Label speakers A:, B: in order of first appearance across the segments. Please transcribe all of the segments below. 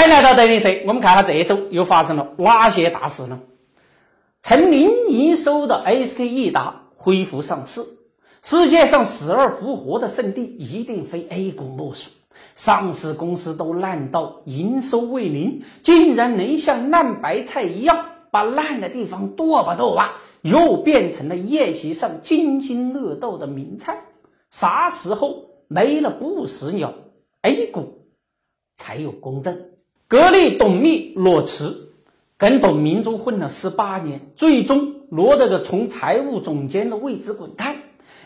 A: 欢迎来到德云社，我们看下这一周又发生了哪些大事呢？成零营收的 ST 益达恢复上市，世界上死而复活的圣地一定非 A 股莫属。上市公司都烂到营收为零，竟然能像烂白菜一样把烂的地方剁吧剁吧，又变成了宴席上津津乐道的名菜。啥时候没了不死鸟，A 股才有公正？格力董秘裸辞，跟董明珠混了十八年，最终落得个从财务总监的位置滚蛋，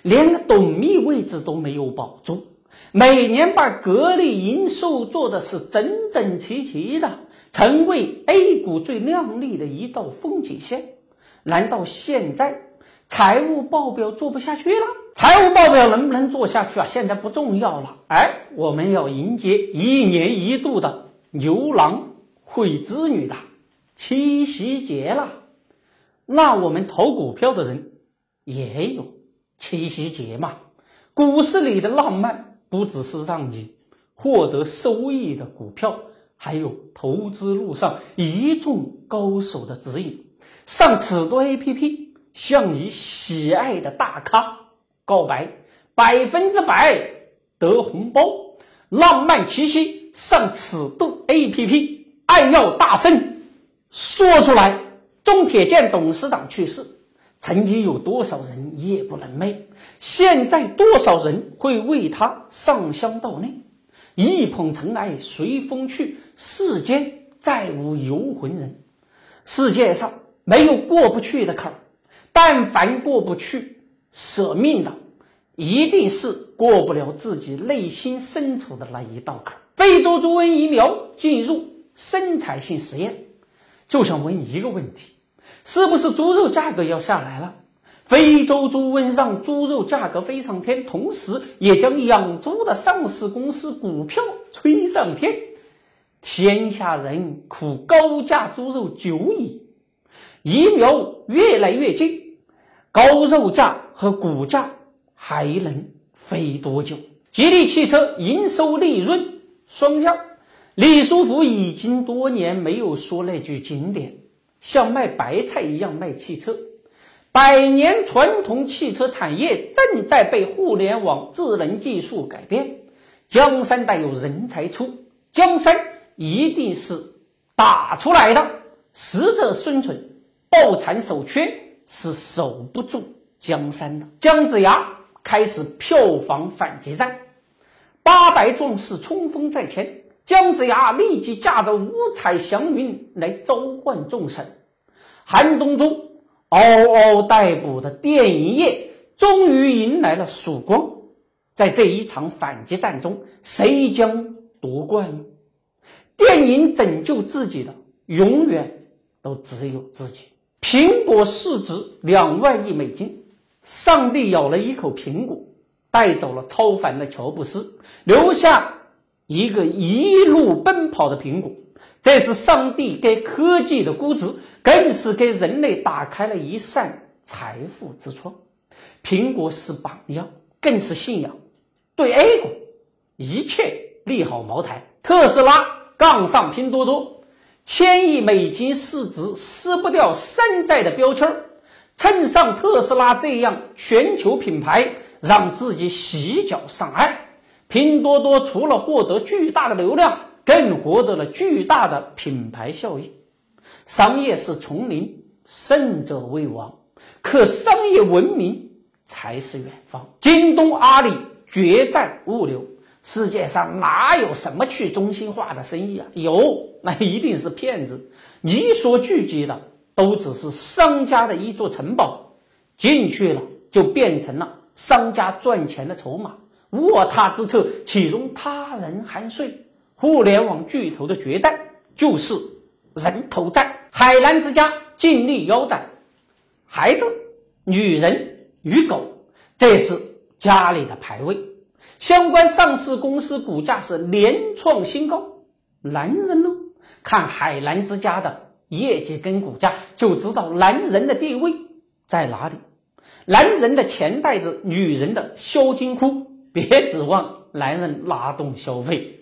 A: 连个董秘位置都没有保住。每年把格力营收做的是整整齐齐的，成为 A 股最亮丽的一道风景线。难道现在财务报表做不下去了？财务报表能不能做下去啊？现在不重要了，哎，我们要迎接一年一度的。牛郎会织女的七夕节了，那我们炒股票的人也有七夕节嘛？股市里的浪漫不只是让你获得收益的股票，还有投资路上一众高手的指引。上此多 A P P 向你喜爱的大咖告白，百分之百得红包，浪漫七夕。上尺度 A P P，爱要大声说出来。中铁建董事长去世，曾经有多少人夜不能寐？现在多少人会为他上香悼念？一捧尘埃随风去，世间再无游魂人。世界上没有过不去的坎儿，但凡过不去，舍命的，一定是过不了自己内心深处的那一道坎。非洲猪瘟疫苗进入生产性实验，就想问一个问题：是不是猪肉价格要下来了？非洲猪瘟让猪肉价格飞上天，同时也将养猪的上市公司股票吹上天。天下人苦高价猪肉久矣，疫苗越来越近，高肉价和股价还能飞多久？吉利汽车营收利润。双降，李书福已经多年没有说那句经典，像卖白菜一样卖汽车。百年传统汽车产业正在被互联网智能技术改变。江山代有人才出，江山一定是打出来的。适者生存，抱残守缺是守不住江山的。姜子牙开始票房反击战。八百壮士冲锋在前，姜子牙立即驾着五彩祥云来召唤众神。寒冬中嗷嗷待哺的电影业终于迎来了曙光。在这一场反击战中，谁将夺冠呢？电影拯救自己的，永远都只有自己。苹果市值两万亿美金，上帝咬了一口苹果。带走了超凡的乔布斯，留下一个一路奔跑的苹果。这是上帝给科技的估值，更是给人类打开了一扇财富之窗。苹果是榜样，更是信仰。对 A 股，一切利好茅台。特斯拉杠上拼多多，千亿美金市值撕不掉山寨的标签儿，蹭上特斯拉这样全球品牌。让自己洗脚上岸。拼多多除了获得巨大的流量，更获得了巨大的品牌效应。商业是丛林，胜者为王，可商业文明才是远方。京东、阿里决战物流，世界上哪有什么去中心化的生意啊？有，那一定是骗子。你所聚集的都只是商家的一座城堡，进去了就变成了。商家赚钱的筹码，卧榻之侧岂容他人酣睡？互联网巨头的决战就是人头战。海澜之家尽力腰斩，孩子、女人与狗，这是家里的排位。相关上市公司股价是连创新高。男人呢？看海澜之家的业绩跟股价，就知道男人的地位在哪里。男人的钱袋子，女人的销金库，别指望男人拉动消费。